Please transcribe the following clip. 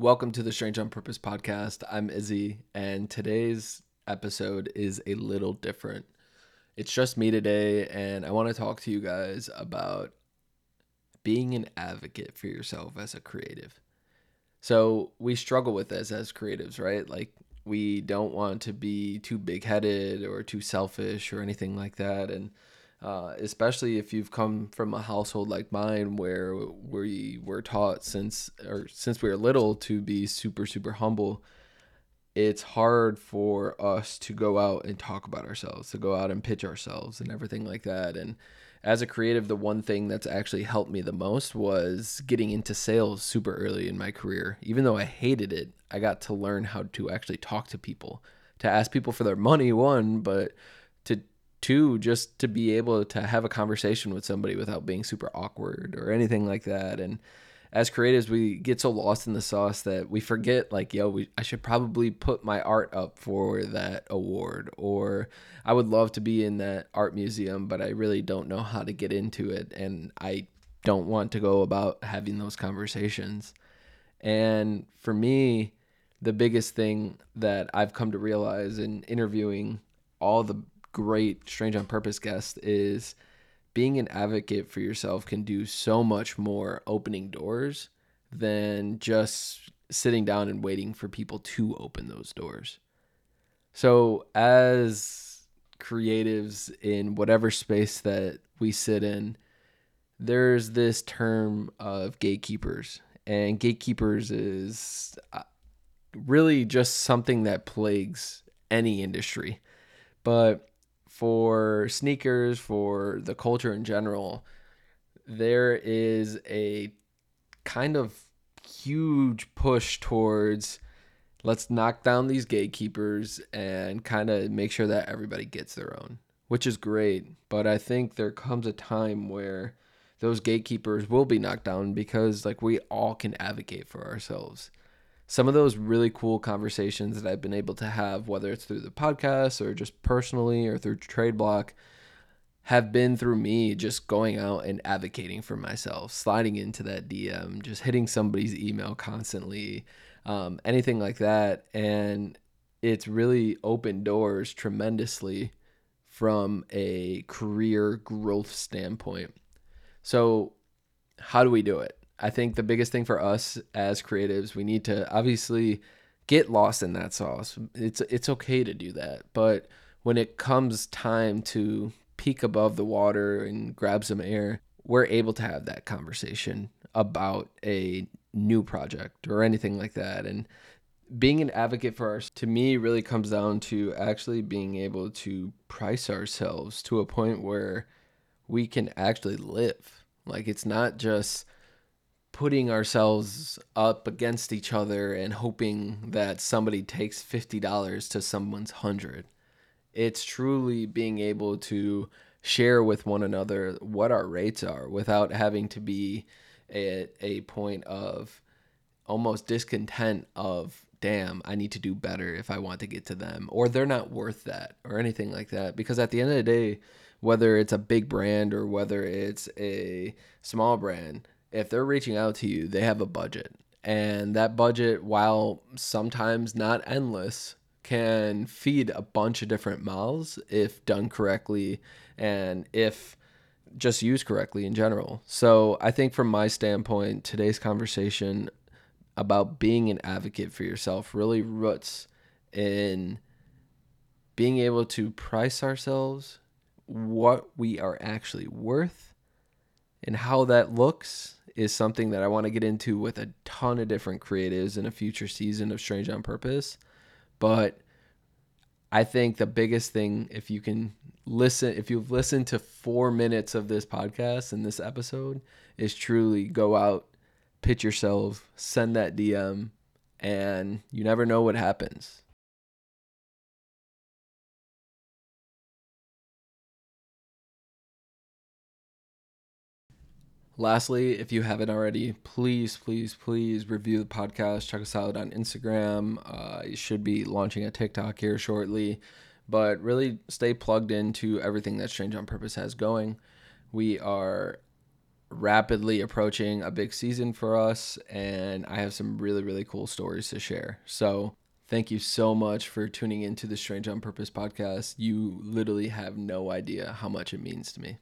Welcome to the Strange on Purpose podcast. I'm Izzy, and today's episode is a little different. It's just me today, and I want to talk to you guys about being an advocate for yourself as a creative. So, we struggle with this as creatives, right? Like, we don't want to be too big headed or too selfish or anything like that. And uh, especially if you've come from a household like mine where we were taught since or since we were little to be super super humble it's hard for us to go out and talk about ourselves to go out and pitch ourselves and everything like that. And as a creative the one thing that's actually helped me the most was getting into sales super early in my career. Even though i hated it i got to learn how to actually talk to people to ask people for their money one but to two just to be able to have a conversation with somebody without being super awkward or anything like that. And as creatives we get so lost in the sauce that we forget like yo we, i should probably put my art up for that award or i would love to be in that art museum but i really don't know how to get into it and i don't want to go about having those conversations. And for me the biggest thing that i've come to realize in interviewing all the great Strange on Purpose guest is being an advocate for yourself can do so much more opening doors than just sitting down and waiting for people to open those doors. So, as creatives in whatever space that we sit in, there's this term of gatekeepers. And gatekeepers is uh, really just something that plagues any industry. But for sneakers, for the culture in general, there is a kind of huge push towards let's knock down these gatekeepers and kind of make sure that everybody gets their own, which is great. But I think there comes a time where those gatekeepers will be knocked down because like we all can advocate for ourselves some of those really cool conversations that I've been able to have, whether it's through the podcast or just personally or through Trade Block, have been through me just going out and advocating for myself, sliding into that DM, just hitting somebody's email constantly, um, anything like that. And it's really opened doors tremendously from a career growth standpoint. So, how do we do it? I think the biggest thing for us as creatives, we need to obviously get lost in that sauce. It's it's okay to do that, but when it comes time to peek above the water and grab some air, we're able to have that conversation about a new project or anything like that. And being an advocate for us to me really comes down to actually being able to price ourselves to a point where we can actually live. Like it's not just putting ourselves up against each other and hoping that somebody takes $50 to someone's 100 it's truly being able to share with one another what our rates are without having to be at a point of almost discontent of damn i need to do better if i want to get to them or they're not worth that or anything like that. Because at the end of the day whether it's a big brand or whether it's a small brand if they're reaching out to you, they have a budget. And that budget, while sometimes not endless, can feed a bunch of different mouths if done correctly and if just used correctly in general. So I think from my standpoint, today's conversation about being an advocate for yourself really roots in being able to price ourselves what we are actually worth and how that looks is something that I want to get into with a ton of different creatives in a future season of Strange on Purpose. But I think the biggest thing, if you can listen, if you've listened to four minutes of this podcast and this episode, is truly go out, pitch yourself, send that DM, and you never know what happens. Lastly, if you haven't already, please, please, please review the podcast. Check us out on Instagram. Uh, you should be launching a TikTok here shortly, but really stay plugged into everything that Strange on Purpose has going. We are rapidly approaching a big season for us, and I have some really, really cool stories to share. So, thank you so much for tuning into the Strange on Purpose podcast. You literally have no idea how much it means to me.